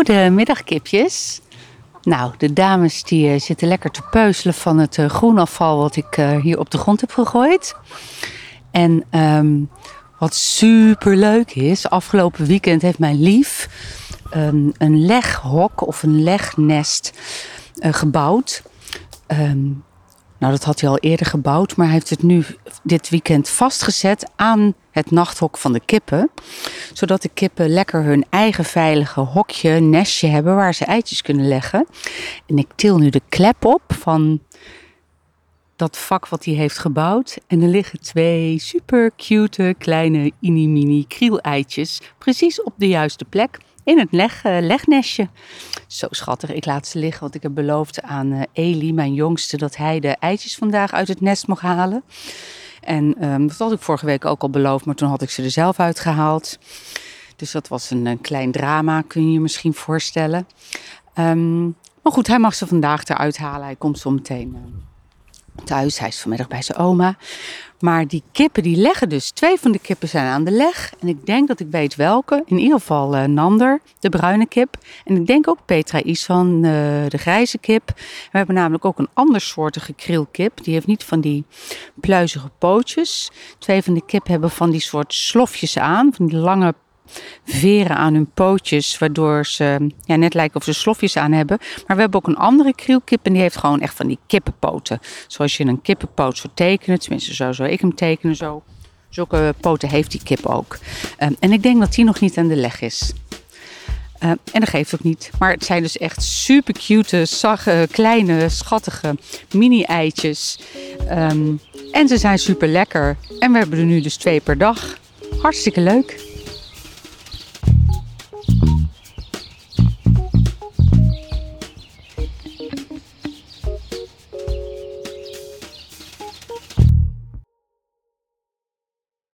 Goedemiddag kipjes. Nou, de dames die eh, zitten lekker te peuzelen van het uh, groenafval wat ik uh, hier op de grond heb gegooid. En um, wat super leuk is, afgelopen weekend heeft mijn lief um, een leghok of een legnest gebouwd. Um, nou, dat had hij al eerder gebouwd, maar hij heeft het nu dit weekend vastgezet aan het nachthok van de kippen. Zodat de kippen lekker hun eigen veilige hokje, nestje hebben waar ze eitjes kunnen leggen. En ik til nu de klep op van dat vak wat hij heeft gebouwd. En er liggen twee super cute kleine mini-mini krieleitjes precies op de juiste plek in het leg, uh, legnestje. Zo schattig. Ik laat ze liggen, want ik heb beloofd aan uh, Eli, mijn jongste, dat hij de eitjes vandaag uit het nest mocht halen. En um, dat had ik vorige week ook al beloofd, maar toen had ik ze er zelf uitgehaald. Dus dat was een, klein drama, kun je je misschien voorstellen. Um, maar goed, hij mag ze vandaag eruit halen. Hij komt zo meteen uh, thuis. Hij is vanmiddag bij zijn oma. Maar die kippen die leggen dus. Twee van de kippen zijn aan de leg. En ik denk dat ik weet welke. In ieder geval uh, Nander, de bruine kip. En ik denk ook Petra Isan, uh, de grijze kip. We hebben namelijk ook een andersoortige krielkip. Die heeft niet van die pluizige pootjes. Twee van de kip hebben van die soort slofjes aan. Van die lange veren aan hun pootjes, waardoor ze ja, net lijken of ze slofjes aan hebben. Maar we hebben ook een andere krielkip en die heeft gewoon echt van die kippenpoten. Zoals je een kippenpoot zou tekenen, tenminste zo zou ik hem tekenen zo. Zulke poten heeft die kip ook. Um, en ik denk dat die nog niet aan de leg is. Uh, en dat geeft ook niet. Maar het zijn dus echt super cute, sagge, kleine, schattige mini-eitjes. Um, en ze zijn super lekker. En we hebben er nu dus twee per dag. Hartstikke leuk.